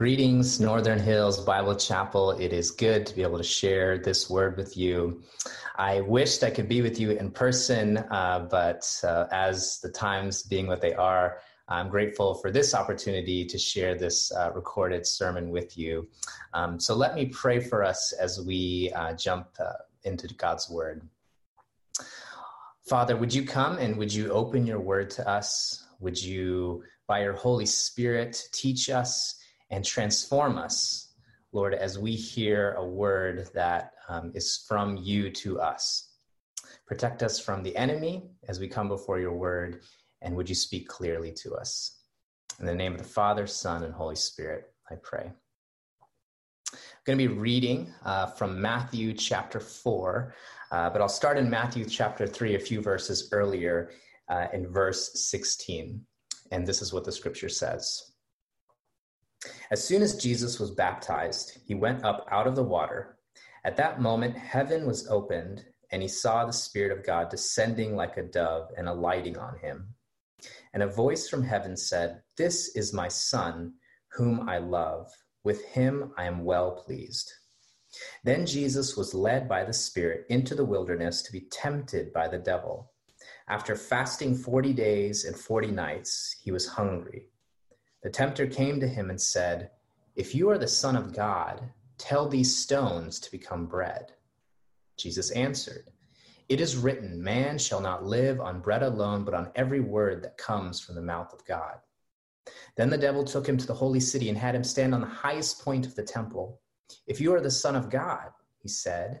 Greetings, Northern Hills Bible Chapel. It is good to be able to share this word with you. I wished I could be with you in person, uh, but uh, as the times being what they are, I'm grateful for this opportunity to share this uh, recorded sermon with you. Um, so let me pray for us as we uh, jump uh, into God's word. Father, would you come and would you open your word to us? Would you, by your Holy Spirit, teach us? And transform us, Lord, as we hear a word that um, is from you to us. Protect us from the enemy as we come before your word, and would you speak clearly to us? In the name of the Father, Son, and Holy Spirit, I pray. I'm going to be reading uh, from Matthew chapter 4, uh, but I'll start in Matthew chapter 3, a few verses earlier uh, in verse 16. And this is what the scripture says. As soon as Jesus was baptized, he went up out of the water. At that moment, heaven was opened, and he saw the Spirit of God descending like a dove and alighting on him. And a voice from heaven said, This is my Son, whom I love. With him I am well pleased. Then Jesus was led by the Spirit into the wilderness to be tempted by the devil. After fasting 40 days and 40 nights, he was hungry. The tempter came to him and said, If you are the Son of God, tell these stones to become bread. Jesus answered, It is written, Man shall not live on bread alone, but on every word that comes from the mouth of God. Then the devil took him to the holy city and had him stand on the highest point of the temple. If you are the Son of God, he said,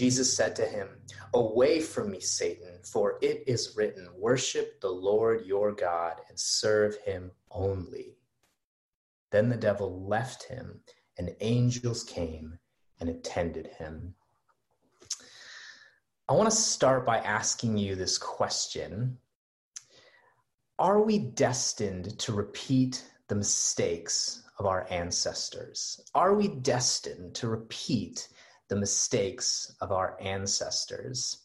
Jesus said to him, Away from me, Satan, for it is written, Worship the Lord your God and serve him only. Then the devil left him, and angels came and attended him. I want to start by asking you this question Are we destined to repeat the mistakes of our ancestors? Are we destined to repeat the mistakes of our ancestors.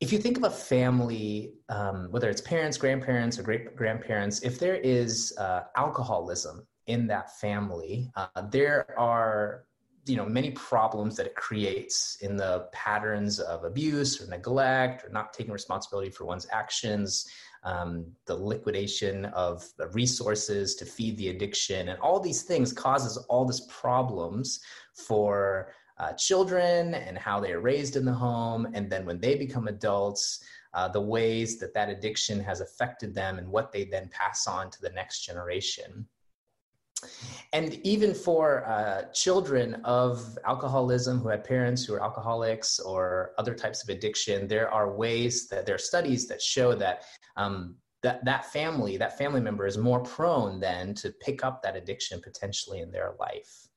If you think of a family, um, whether it's parents, grandparents, or great grandparents, if there is uh, alcoholism in that family, uh, there are you know many problems that it creates in the patterns of abuse or neglect or not taking responsibility for one's actions um, the liquidation of the resources to feed the addiction and all these things causes all these problems for uh, children and how they are raised in the home, and then when they become adults, uh, the ways that that addiction has affected them and what they then pass on to the next generation. And even for uh, children of alcoholism who had parents who are alcoholics or other types of addiction, there are ways that there are studies that show that um, that, that family, that family member is more prone then to pick up that addiction potentially in their life.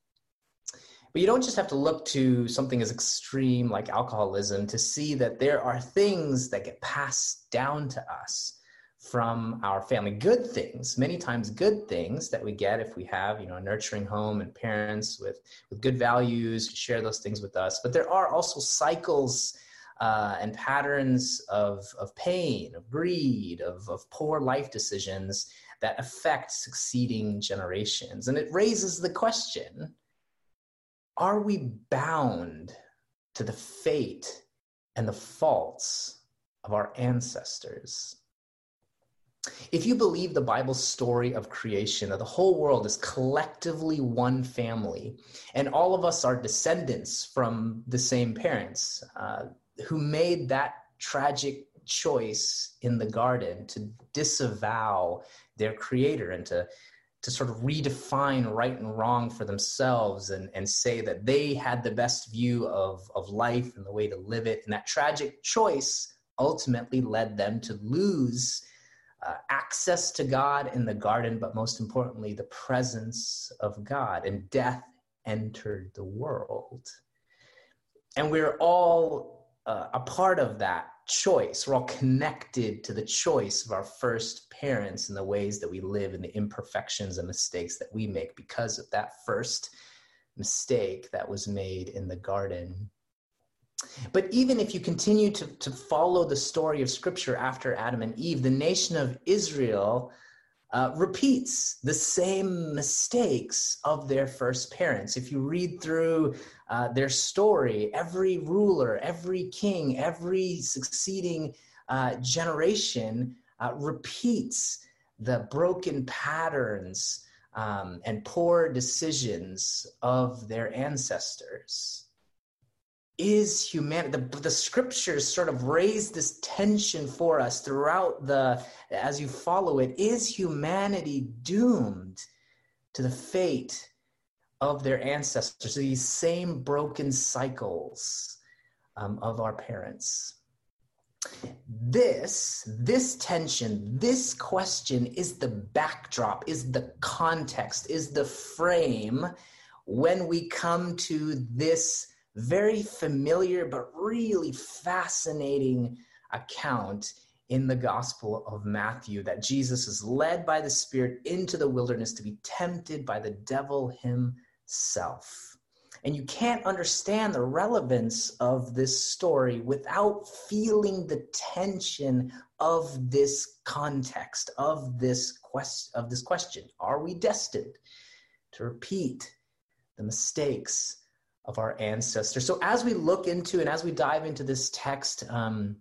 But you don't just have to look to something as extreme like alcoholism to see that there are things that get passed down to us from our family. Good things many times good things that we get if we have you know a nurturing home and parents with with good values share those things with us. But there are also cycles uh, and patterns of, of pain of greed of, of poor life decisions that affect succeeding generations. And it raises the question are we bound to the fate and the faults of our ancestors? If you believe the Bible's story of creation, that the whole world is collectively one family, and all of us are descendants from the same parents uh, who made that tragic choice in the garden to disavow their creator and to to sort of redefine right and wrong for themselves and, and say that they had the best view of, of life and the way to live it. And that tragic choice ultimately led them to lose uh, access to God in the garden, but most importantly, the presence of God. And death entered the world. And we're all uh, a part of that choice. We're all connected to the choice of our first parents and the ways that we live and the imperfections and mistakes that we make because of that first mistake that was made in the garden. But even if you continue to, to follow the story of Scripture after Adam and Eve, the nation of Israel uh, repeats the same mistakes of their first parents. If you read through uh, their story, every ruler, every king, every succeeding uh, generation uh, repeats the broken patterns um, and poor decisions of their ancestors is humanity the, the scriptures sort of raise this tension for us throughout the as you follow it is humanity doomed to the fate of their ancestors these same broken cycles um, of our parents? This this tension this question is the backdrop is the context is the frame when we come to this very familiar but really fascinating account in the Gospel of Matthew that Jesus is led by the Spirit into the wilderness to be tempted by the devil himself. And you can't understand the relevance of this story without feeling the tension of this context, of this, quest- of this question. Are we destined to repeat the mistakes of our ancestors. So as we look into and as we dive into this text, um,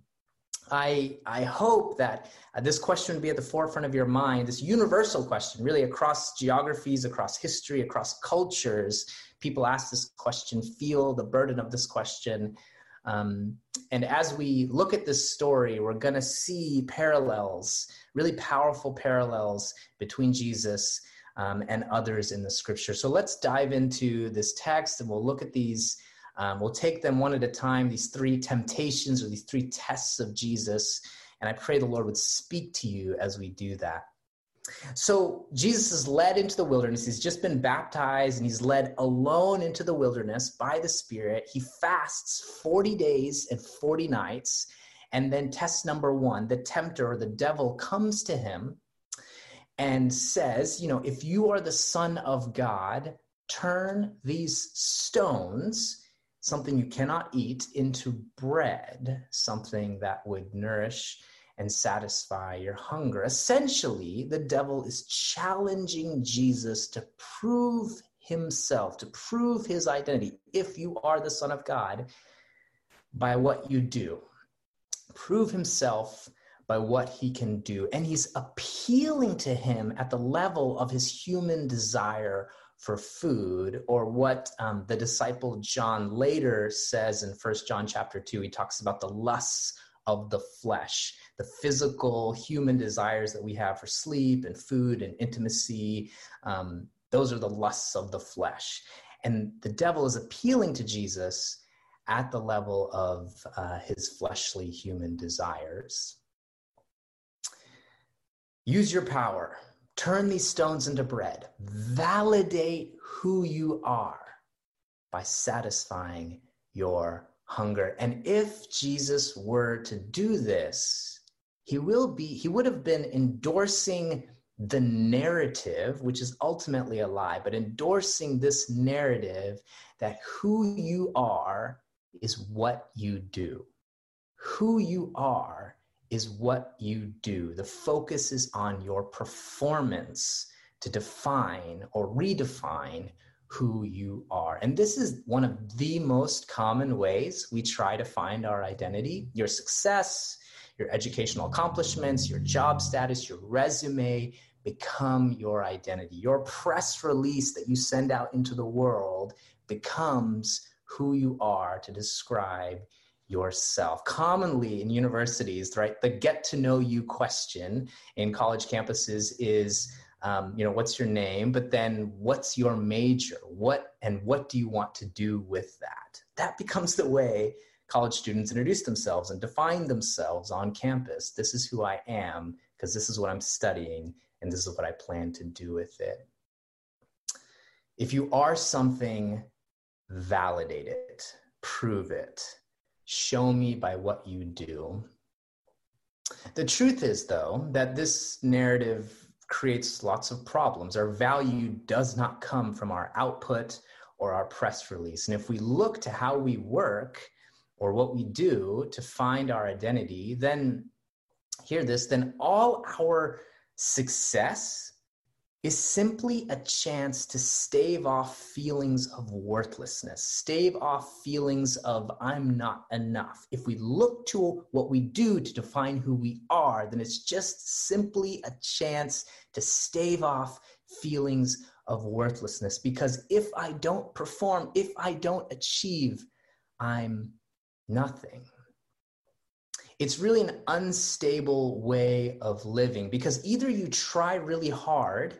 I I hope that uh, this question would be at the forefront of your mind. This universal question, really across geographies, across history, across cultures. People ask this question, feel the burden of this question. Um, and as we look at this story, we're going to see parallels, really powerful parallels between Jesus um, and others in the scripture. So let's dive into this text and we'll look at these. Um, we'll take them one at a time, these three temptations or these three tests of Jesus. And I pray the Lord would speak to you as we do that. So Jesus is led into the wilderness. He's just been baptized and he's led alone into the wilderness by the Spirit. He fasts 40 days and 40 nights. And then test number one the tempter or the devil comes to him and says, you know, if you are the Son of God, turn these stones, something you cannot eat, into bread, something that would nourish and satisfy your hunger. Essentially, the devil is challenging Jesus to prove himself, to prove his identity. If you are the Son of God, by what you do, prove himself by what he can do. And he's appealing to him at the level of his human desire for food or what um, the disciple john later says in first john chapter 2 he talks about the lusts of the flesh the physical human desires that we have for sleep and food and intimacy. Um, those are the lusts of the flesh. And the devil is appealing to jesus at the level of uh, his fleshly human desires Use your power. Turn these stones into bread. Validate who you are by satisfying your hunger. And if Jesus were to do this, he will be he would have been endorsing the narrative, which is ultimately a lie, but endorsing this narrative that who you are is what you do. Who you are is what you do. The focus is on your performance to define or redefine who you are. And this is one of the most common ways we try to find our identity. Your success, your educational accomplishments, your job status, your resume become your identity. Your press release that you send out into the world becomes who you are to describe yourself. Commonly in universities, right, the get to know you question in college campuses is, um, you know, what's your name? But then what's your major? What and what do you want to do with that? That becomes the way college students introduce themselves and define themselves on campus. This is who I am because this is what I'm studying and this is what I plan to do with it. If you are something, validate it, prove it, show me by what you do. The truth is, though, that this narrative creates lots of problems. Our value does not come from our output or our press release. And if we look to how we work or what we do to find our identity, then hear this, then all our success is simply a chance to stave off feelings of worthlessness, stave off feelings of I'm not enough. If we look to what we do to define who we are, then it's just simply a chance to stave off feelings of worthlessness. Because if I don't perform, if I don't achieve, I'm nothing. It's really an unstable way of living because either you try really hard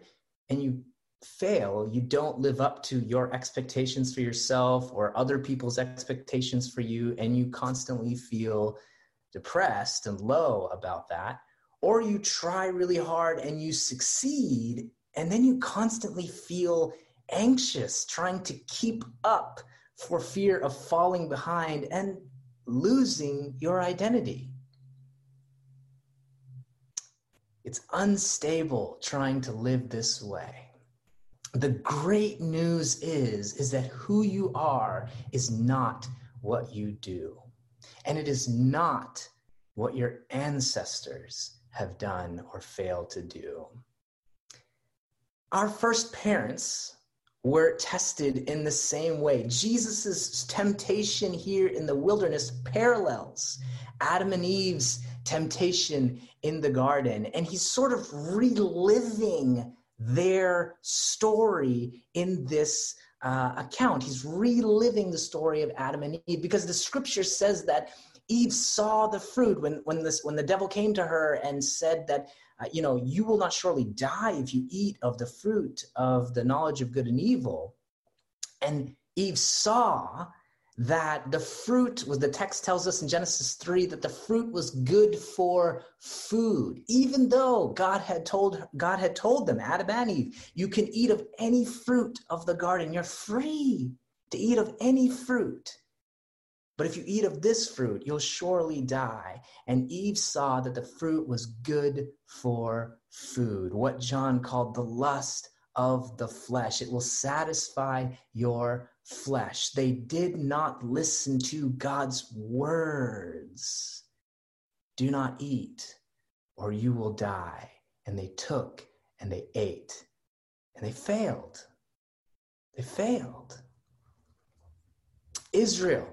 and you fail, you don't live up to your expectations for yourself or other people's expectations for you, and you constantly feel depressed and low about that. Or you try really hard and you succeed, and then you constantly feel anxious, trying to keep up for fear of falling behind and losing your identity. It's unstable trying to live this way. The great news is is that who you are is not what you do. And it is not what your ancestors have done or failed to do. Our first parents were tested in the same way. Jesus' temptation here in the wilderness parallels Adam and Eve's temptation in the garden. And he's sort of reliving their story in this uh, account. He's reliving the story of Adam and Eve because the scripture says that Eve saw the fruit when, when, this, when the devil came to her and said that, uh, you know, you will not surely die if you eat of the fruit of the knowledge of good and evil. And Eve saw that the fruit was the text tells us in Genesis 3 that the fruit was good for food. Even though God had told God had told them Adam and Eve you can eat of any fruit of the garden. You're free to eat of any fruit but if you eat of this fruit you'll surely die and Eve saw that the fruit was good for food what John called the lust of the flesh it will satisfy your flesh. They did not listen to God's words. Do not eat, or you will die. And they took and they ate, and they failed. They failed. Israel,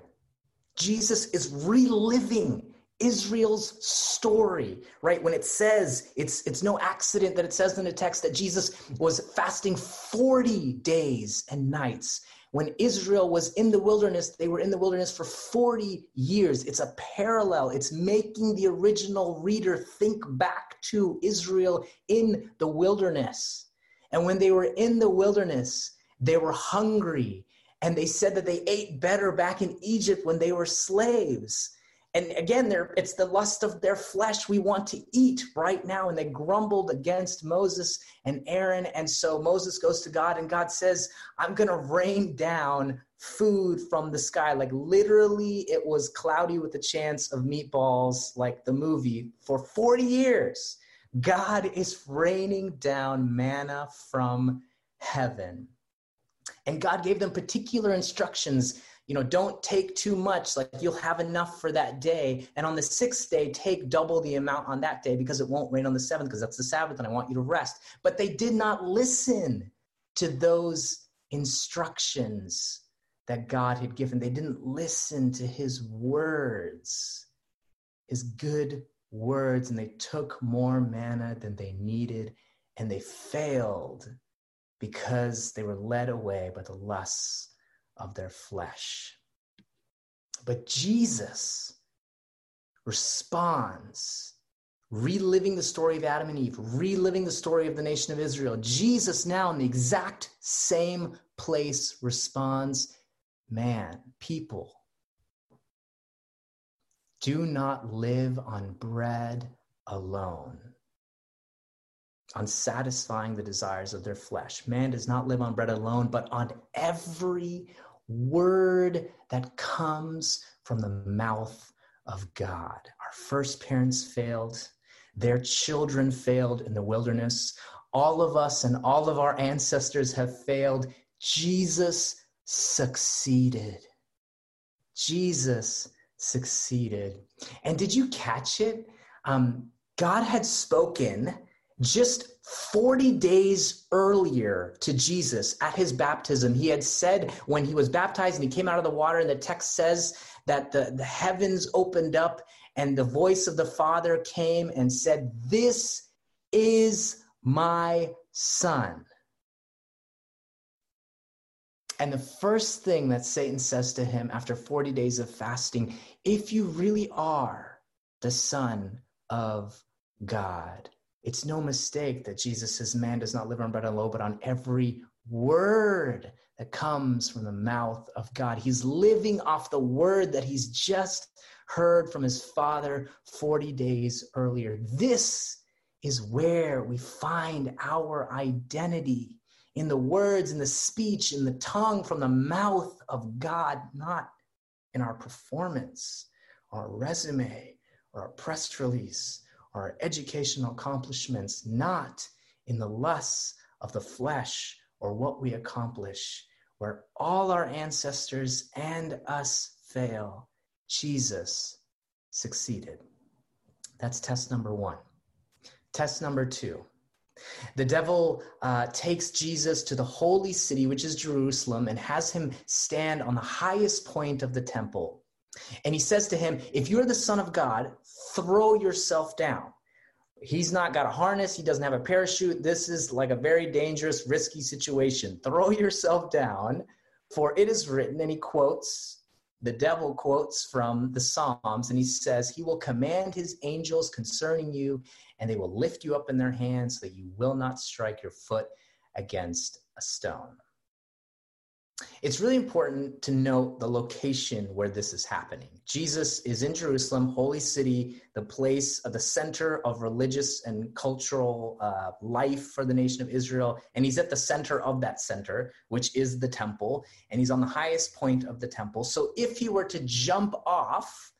Jesus is reliving Israel's story, right? When it says, it's, it's no accident that it says in the text that Jesus was fasting 40 days and nights when Israel was in the wilderness, they were in the wilderness for 40 years. It's a parallel. It's making the original reader think back to Israel in the wilderness. And when they were in the wilderness, they were hungry. And they said that they ate better back in Egypt when they were slaves. And again, it's the lust of their flesh we want to eat right now. And they grumbled against Moses and Aaron. And so Moses goes to God, and God says, I'm going to rain down food from the sky. Like literally, it was cloudy with a chance of meatballs, like the movie, for 40 years. God is raining down manna from heaven. And God gave them particular instructions. You know don't take too much like you'll have enough for that day. And on the sixth day take double the amount on that day because it won't rain on the seventh because that's the sabbath and i want you to rest. But they did not listen to those instructions that god had given. They didn't listen to his words his good words and they took more manna than they needed and they failed because they were led away by the lusts of their flesh. But Jesus responds, reliving the story of Adam and Eve, reliving the story of the nation of Israel. Jesus, now in the exact same place, responds man, people, do not live on bread alone. On satisfying the desires of their flesh. Man does not live on bread alone, but on every word that comes from the mouth of God. Our first parents failed, their children failed in the wilderness. All of us and all of our ancestors have failed. Jesus succeeded. Jesus succeeded. And did you catch it? Um, God had spoken just 40 days earlier to Jesus at his baptism. He had said when he was baptized and he came out of the water, and the text says that the, the heavens opened up and the voice of the Father came and said, This is my son. And the first thing that Satan says to him after 40 days of fasting, if you really are the Son of God, it's no mistake that Jesus says, Man does not live on bread alone, but on every word that comes from the mouth of God. He's living off the word that he's just heard from his Father 40 days earlier. This is where we find our identity in the words, in the speech, in the tongue from the mouth of God, not in our performance, our resume, or our press release, our educational accomplishments, not in the lusts of the flesh or what we accomplish, where all our ancestors and us fail. Jesus succeeded. That's test number one. Test number two. The devil uh, takes Jesus to the holy city, which is Jerusalem, and has him stand on the highest point of the temple. And he says to him, If you're the Son of God, throw yourself down. He's not got a harness, he doesn't have a parachute. This is like a very dangerous, risky situation. Throw yourself down, for it is written, and he quotes, the devil quotes from the Psalms, and he says, He will command his angels concerning you, and they will lift you up in their hands so that you will not strike your foot against a stone. It's really important to note the location where this is happening. Jesus is in Jerusalem, holy city, the place of the center of religious and cultural uh, life for the nation of Israel. And he's at the center of that center, which is the temple. And he's on the highest point of the temple. So if he were to jump off,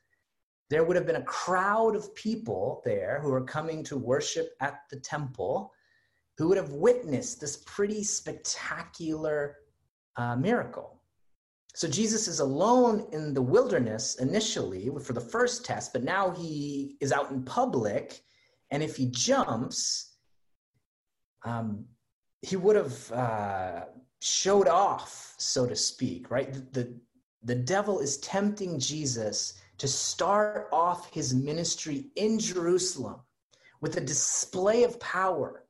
there would have been a crowd of people there who are coming to worship at the temple who would have witnessed this pretty spectacular uh, miracle. So Jesus is alone in the wilderness initially for the first test, but now he is out in public. And if he jumps, um, he would have uh, showed off, so to speak, right? The, the devil is tempting Jesus to start off his ministry in Jerusalem with a display of power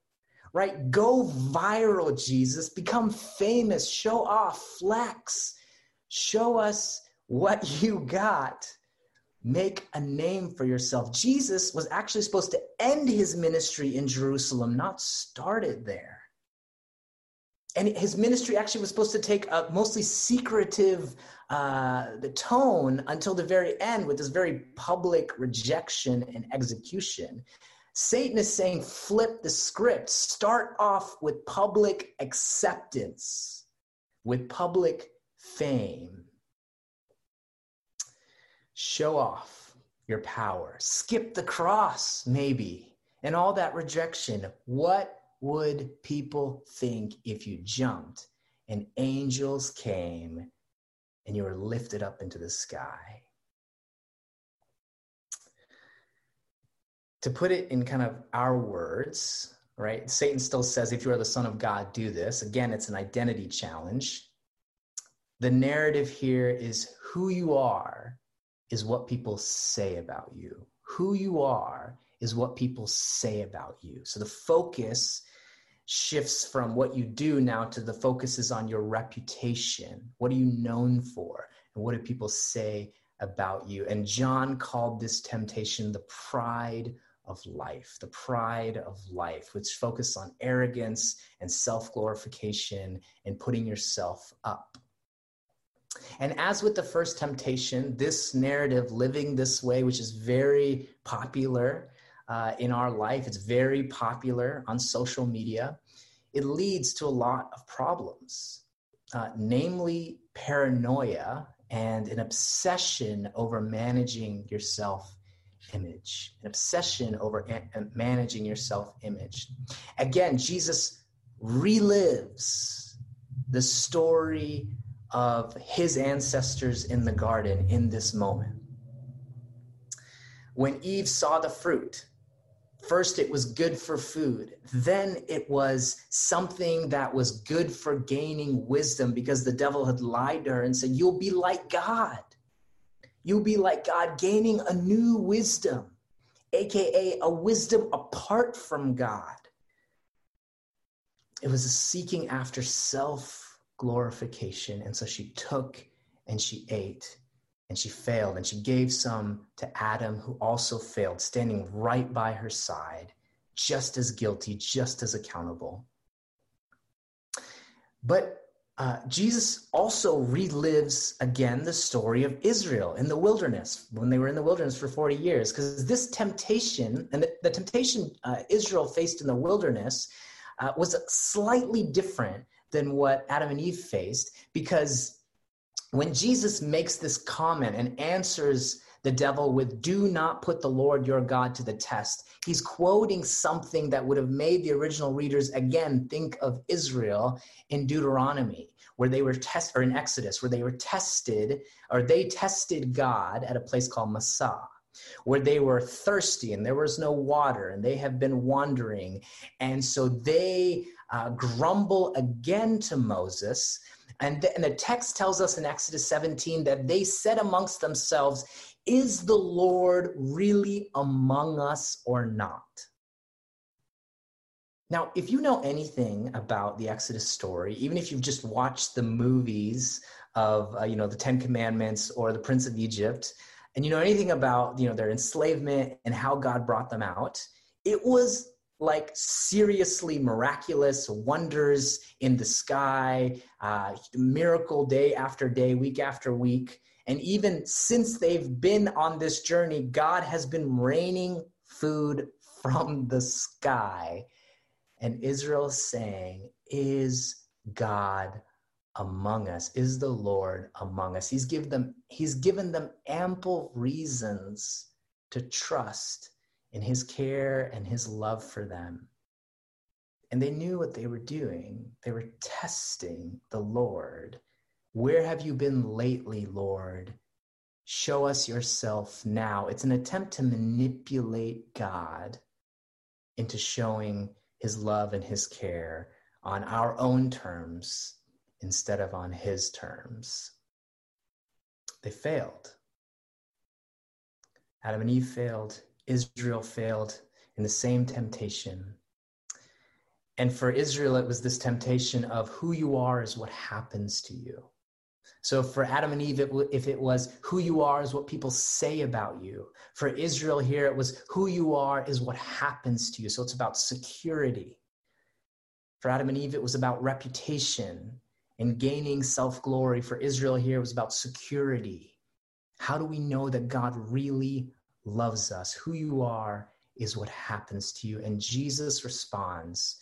right? Go viral, Jesus. Become famous. Show off, flex. Show us what you got. Make a name for yourself. Jesus was actually supposed to end his ministry in Jerusalem, not start it there. And his ministry actually was supposed to take a mostly secretive uh, the tone until the very end with this very public rejection and execution. Satan is saying, flip the script. Start off with public acceptance, with public fame. Show off your power. Skip the cross, maybe, and all that rejection. What would people think if you jumped and angels came and you were lifted up into the sky? To put it in kind of our words, right? Satan still says, if you are the Son of God, do this. Again, it's an identity challenge. The narrative here is who you are is what people say about you. Who you are is what people say about you. So the focus shifts from what you do now to the focus is on your reputation. What are you known for? And what do people say about you? And John called this temptation the pride of life, the pride of life, which focus on arrogance and self glorification and putting yourself up. And as with the first temptation, this narrative, living this way, which is very popular, uh, in our life. It's very popular on social media. It leads to a lot of problems, uh, namely paranoia and an obsession over managing your self image, an obsession over managing your self image. Again, Jesus relives the story of his ancestors in the garden in this moment. When Eve saw the fruit, first it was good for food, then it was something that was good for gaining wisdom because the devil had lied to her and said, You'll be like God. You'll be like God, gaining a new wisdom, aka a wisdom apart from God. It was a seeking after self glorification. And so she took and she ate and she failed and she gave some to Adam, who also failed, standing right by her side, just as guilty, just as accountable. But uh, Jesus also relives again the story of Israel in the wilderness when they were in the wilderness for 40 years. Because this temptation, and the, the temptation uh, Israel faced in the wilderness, uh, was slightly different than what Adam and Eve faced because when Jesus makes this comment and answers the devil with, Do not put the Lord your God to the test, he's quoting something that would have made the original readers again think of Israel in Deuteronomy, where they were tested, or in Exodus, where they were tested, or they tested God at a place called Massah where they were thirsty and there was no water and they have been wandering. And so they uh, grumble again to Moses. And and the text tells us in Exodus 17 that they said amongst themselves, Is the Lord really among us or not? Now, if you know anything about the Exodus story, even if you've just watched the movies of, uh, you know, the Ten Commandments or the Prince of Egypt, and you know anything about you know their enslavement and how god brought them out it was like seriously miraculous wonders in the sky uh, miracle day after day week after week and even since they've been on this journey god has been raining food from the sky. And israel is saying is god among us? Is the lord among us? He's given them he's given them ample reasons to trust in his care and his love for them. And they knew what they were doing. They were testing the lord where have you been lately lord show us yourself now it's an attempt to manipulate god into showing his love and his care on our own terms instead of on his terms. They failed. Adam and Eve failed. Israel failed in the same temptation. And for Israel, it was this temptation of who you are is what happens to you. So for Adam and Eve, it w- if it was who you are is what people say about you. For Israel here, it was who you are is what happens to you. So it's about security. For Adam and Eve, it was about reputation and gaining self glory. For Israel here it was about security. How do we know that God really loves us? Who you are is what happens to you. And Jesus responds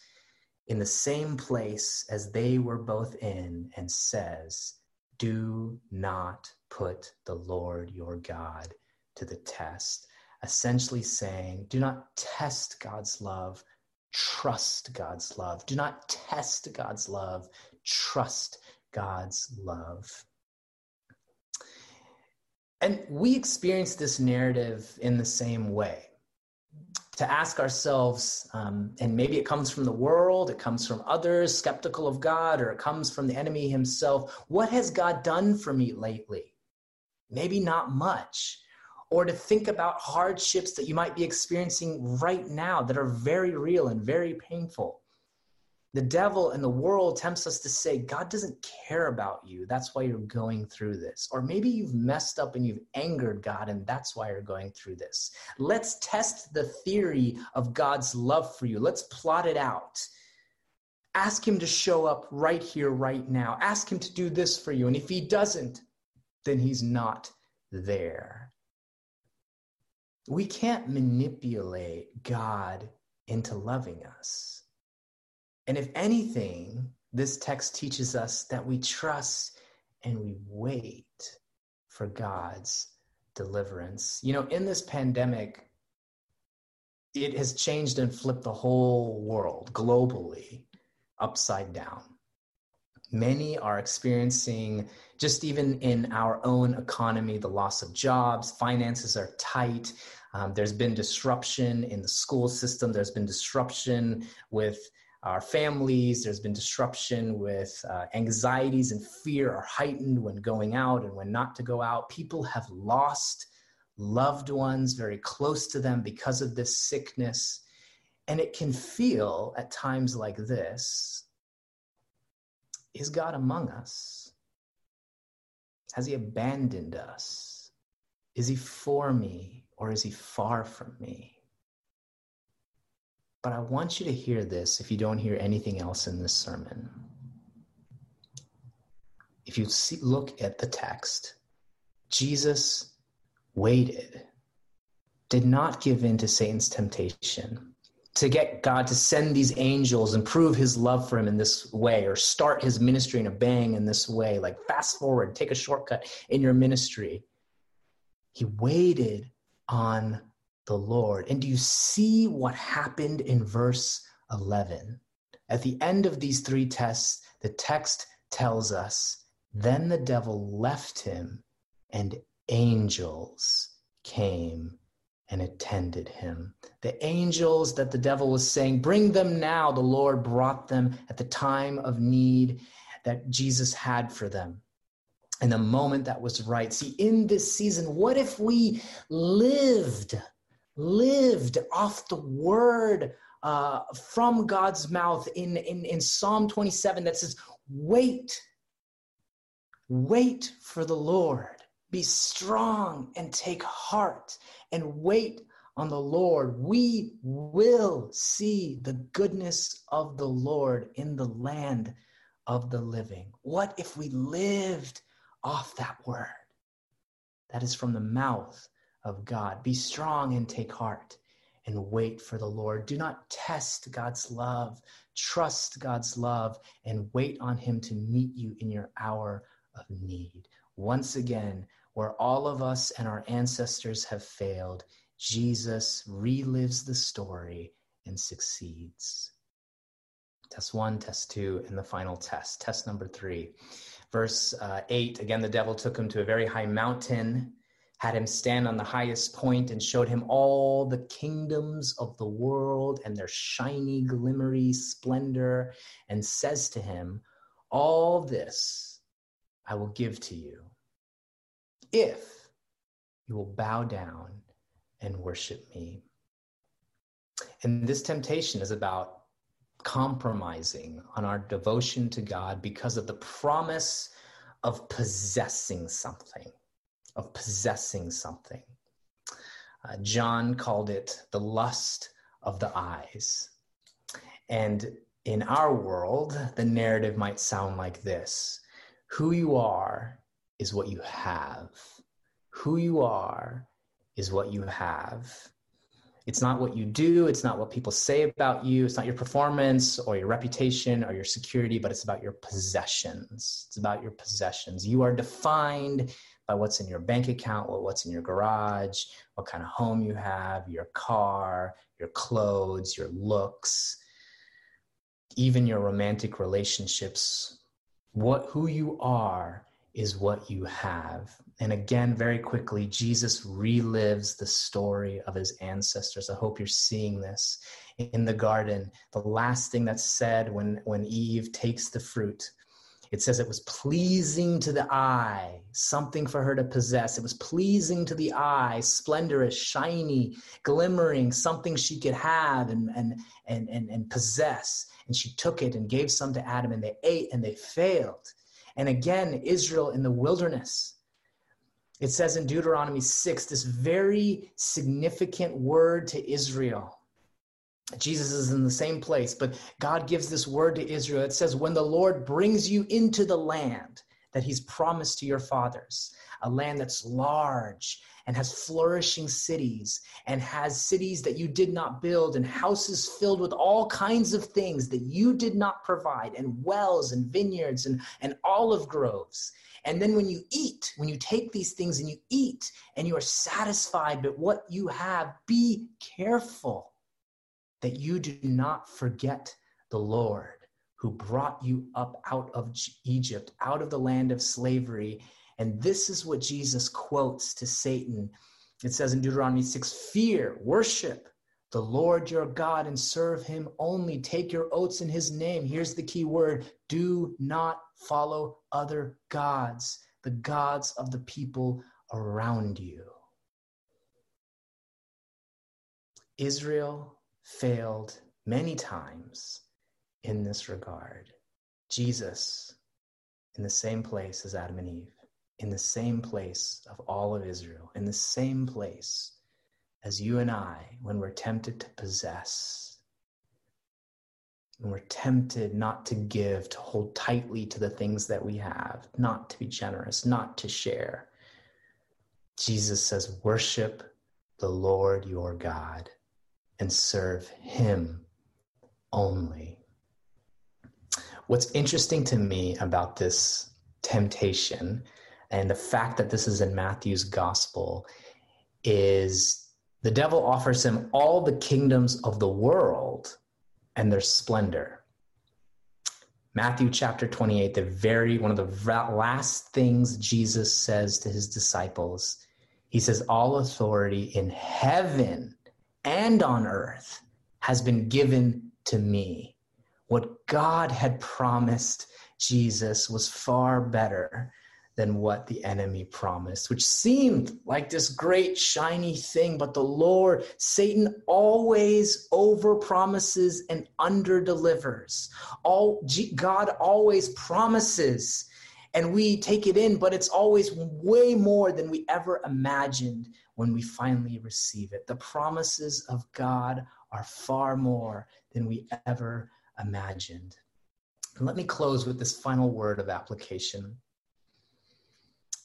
in the same place as they were both in and says, Do not put the Lord your God to the test. Essentially saying, Do not test God's love, trust God's love. Do not test God's love, trust God's love. And we experience this narrative in the same way. To ask ourselves, um, and maybe it comes from the world, it comes from others skeptical of God, or it comes from the enemy himself. What has God done for me lately? Maybe not much. Or to think about hardships that you might be experiencing right now that are very real and very painful the devil and the world tempts us to say god doesn't care about you. That's why you're going through this. Or maybe you've messed up and you've angered god and that's why you're going through this. Let's test the theory of god's love for you. Let's plot it out. Ask him to show up right here right now. Ask him to do this for you. And if he doesn't then he's not there. We can't manipulate God into loving us. And if anything, this text teaches us that we trust and we wait for God's deliverance. You know, in this pandemic, it has changed and flipped the whole world globally upside down. Many are experiencing, just even in our own economy, the loss of jobs, finances are tight. Um, there's been disruption in the school system, there's been disruption with our families, there's been disruption with uh, anxieties and fear are heightened when going out and when not to go out. People have lost loved ones very close to them because of this sickness. And it can feel at times like this Is God among us? Has He abandoned us? Is He for me or is He far from me? But I want you to hear this if you don't hear anything else in this sermon. If you see, look at the text, Jesus waited, did not give in to Satan's temptation to get God to send these angels and prove his love for him in this way, or start his ministry in a bang in this way, like fast forward, take a shortcut in your ministry. He waited on the Lord. And do you see what happened in verse 11? At the end of these three tests, the text tells us, Then the devil left him, and angels came and attended him. The angels that the devil was saying, Bring them now, the Lord brought them at the time of need that Jesus had for them. And the moment that was right. See, in this season, what if we lived, lived off the word uh, from God's mouth in, in, in Psalm 27 that says, Wait, wait for the Lord. Be strong and take heart and wait on the Lord. We will see the goodness of the Lord in the land of the living. What if we lived off that word? That is from the mouth of God. Be strong and take heart and wait for the Lord. Do not test God's love. Trust God's love and wait on Him to meet you in your hour of need. Once again, where all of us and our ancestors have failed, Jesus relives the story and succeeds. Test one, test two, and the final test. Test number three. Verse uh, eight again, the devil took him to a very high mountain, had him stand on the highest point, and showed him all the kingdoms of the world and their shiny, glimmery splendor, and says to him, All this I will give to you if you will bow down and worship me. And this temptation is about compromising on our devotion to God because of the promise of possessing something, of possessing something. Uh, John called it the lust of the eyes. And in our world, the narrative might sound like this Who you are is what you have. Who you are is what you have. It's not what you do, it's not what people say about you, it's not your performance or your reputation or your security, but it's about your possessions. It's about your possessions. You are defined by what's in your bank account, what's in your garage, what kind of home you have, your car, your clothes, your looks, even your romantic relationships. What who you are is what you have. And again, very quickly, Jesus relives the story of his ancestors. I hope you're seeing this in the garden. The last thing that's said when, when Eve takes the fruit, it says it was pleasing to the eye, something for her to possess. It was pleasing to the eye, splendorous, shiny, glimmering, something she could have and, and, and, and, and possess. And she took it and gave some to Adam, and they ate and they failed. And again, Israel in the wilderness. It says in Deuteronomy 6, this very significant word to Israel. Jesus is in the same place, but God gives this word to Israel. It says, When the Lord brings you into the land that he's promised to your fathers a land that's large and has flourishing cities and has cities that you did not build and houses filled with all kinds of things that you did not provide and wells and vineyards and, and olive groves and then when you eat, when you take these things and you eat and you are satisfied with what you have, be careful that you do not forget the Lord who brought you up out of Egypt, out of the land of slavery. And this is what Jesus quotes to Satan. It says in Deuteronomy 6 Fear, worship the Lord your God and serve him only. Take your oaths in his name. Here's the key word do not follow other gods, the gods of the people around you. Israel failed many times in this regard. Jesus, in the same place as Adam and Eve, in the same place of all of Israel, in the same place as you and I when we're tempted to possess, when we're tempted not to give, to hold tightly to the things that we have, not to be generous, not to share. Jesus says, Worship the Lord your God and serve him only. What's interesting to me about this temptation and the fact that this is in Matthew's gospel is the devil offers him all the kingdoms of the world and their splendor. Matthew chapter 28, the very one of the last things Jesus says to his disciples, he says, All authority in heaven and on earth has been given to me. What God had promised Jesus was far better than what the enemy promised, which seemed like this great shiny thing. But the Lord, Satan always over promises and under delivers. All God always promises and we take it in, but it's always way more than we ever imagined when we finally receive it. The promises of God are far more than we ever imagined. And let me close with this final word of application.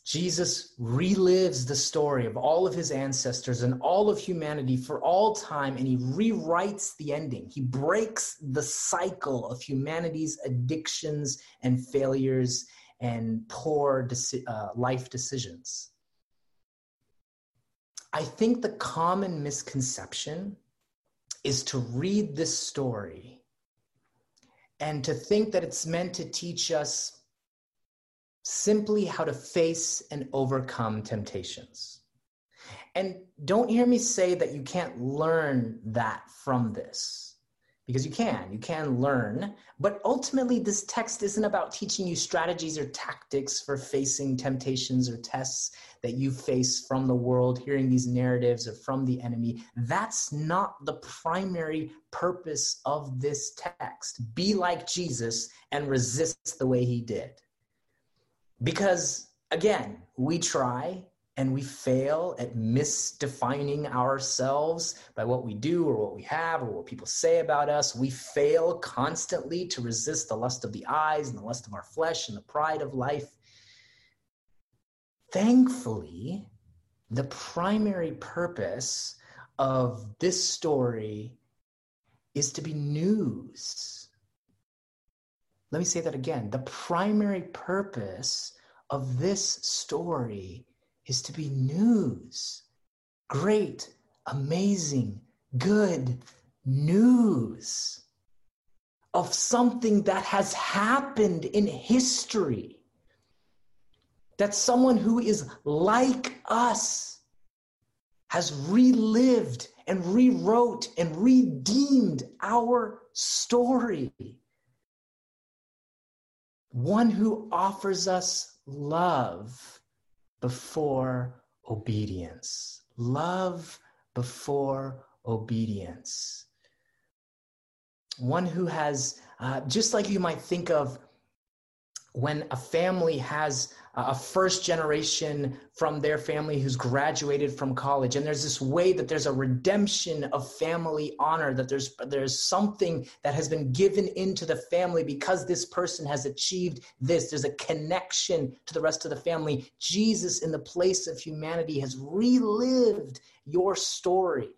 Jesus relives the story of all of his ancestors and all of humanity for all time, and he rewrites the ending. He breaks the cycle of humanity's addictions and failures and poor deci- uh, life decisions. I think the common misconception is to read this story and to think that it's meant to teach us simply how to face and overcome temptations. And don't hear me say that you can't learn that from this, because you can. You can learn. But ultimately, this text isn't about teaching you strategies or tactics for facing temptations or tests that you face from the world, hearing these narratives or from the enemy. That's not the primary purpose of this text. Be like Jesus and resist the way he did. Because again, we try and we fail at misdefining ourselves by what we do or what we have or what people say about us. We fail constantly to resist the lust of the eyes and the lust of our flesh and the pride of life. Thankfully, the primary purpose of this story is to be news let me say that again. The primary purpose of this story is to be news. Great, amazing, good news of something that has happened in history. That someone who is like us has relived and rewrote and redeemed our story one who offers us love before obedience. Love before obedience. One who has, uh, just like you might think of when a family has a first generation from their family who's graduated from college. And there's this way that there's a redemption of family honor that there's there's something that has been given into the family because this person has achieved this. There's a connection to the rest of the family. Jesus in the place of humanity has relived your story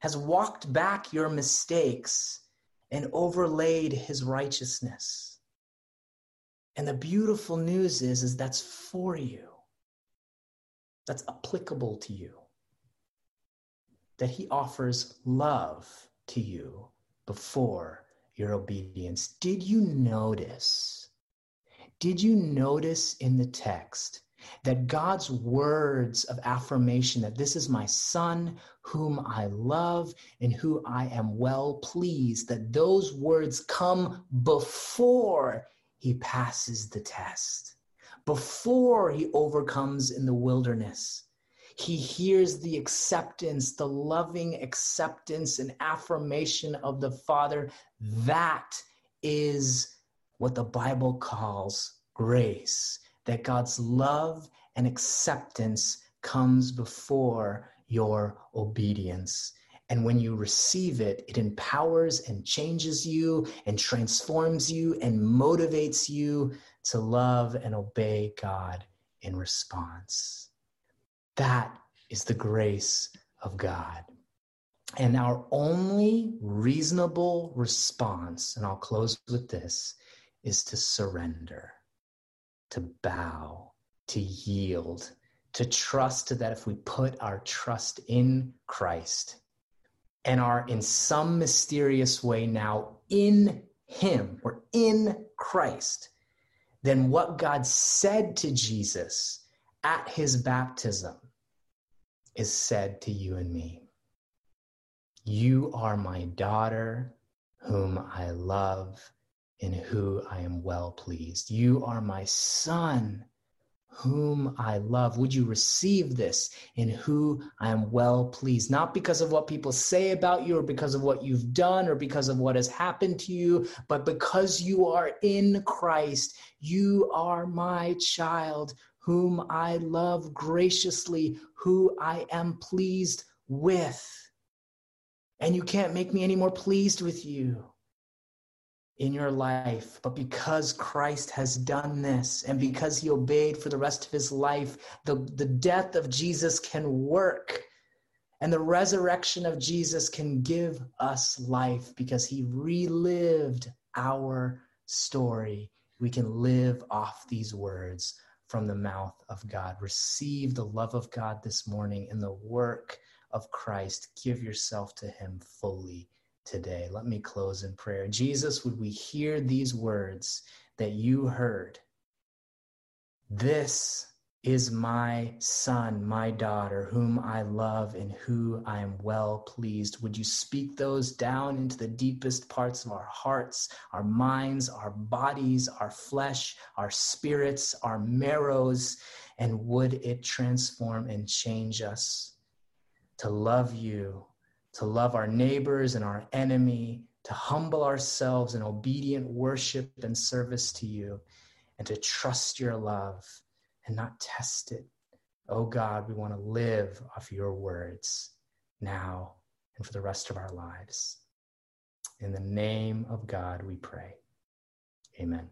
has walked back your mistakes and overlaid his righteousness and the beautiful news is, is that's for you. That's applicable to you. That he offers love to you before your obedience. Did you notice? Did you notice in the text that God's words of affirmation that this is my son whom I love and who I am well pleased, that those words come before he passes the test. Before he overcomes in the wilderness, he hears the acceptance, the loving acceptance and affirmation of the Father. That is what the Bible calls grace, that God's love and acceptance comes before your obedience. And when you receive it, it empowers and changes you and transforms you and motivates you to love and obey God in response. That is the grace of God. And our only reasonable response, and I'll close with this, is to surrender, to bow, to yield, to trust that if we put our trust in Christ, and are in some mysterious way now in Him or in Christ, then what God said to Jesus at his baptism is said to you and me. You are my daughter, whom I love, in who I am well pleased. You are my son whom I love. Would you receive this in who I am well pleased? Not because of what people say about you or because of what you've done or because of what has happened to you, but because you are in Christ. You are my child, whom I love graciously, who I am pleased with. And you can't make me any more pleased with you in your life, but because Christ has done this and because he obeyed for the rest of his life, the, the death of Jesus can work. And the resurrection of Jesus can give us life because he relived our story. We can live off these words from the mouth of God. Receive the love of God this morning in the work of Christ. Give yourself to him fully today. Let me close in prayer. Jesus, would we hear these words that you heard? This is my son, my daughter, whom I love and who I am well pleased. Would you speak those down into the deepest parts of our hearts, our minds, our bodies, our flesh, our spirits, our marrows, and would it transform and change us to love you to love our neighbors and our enemy, to humble ourselves in obedient worship and service to you, and to trust your love and not test it. Oh God, we want to live off your words now and for the rest of our lives. In the name of God, we pray. Amen.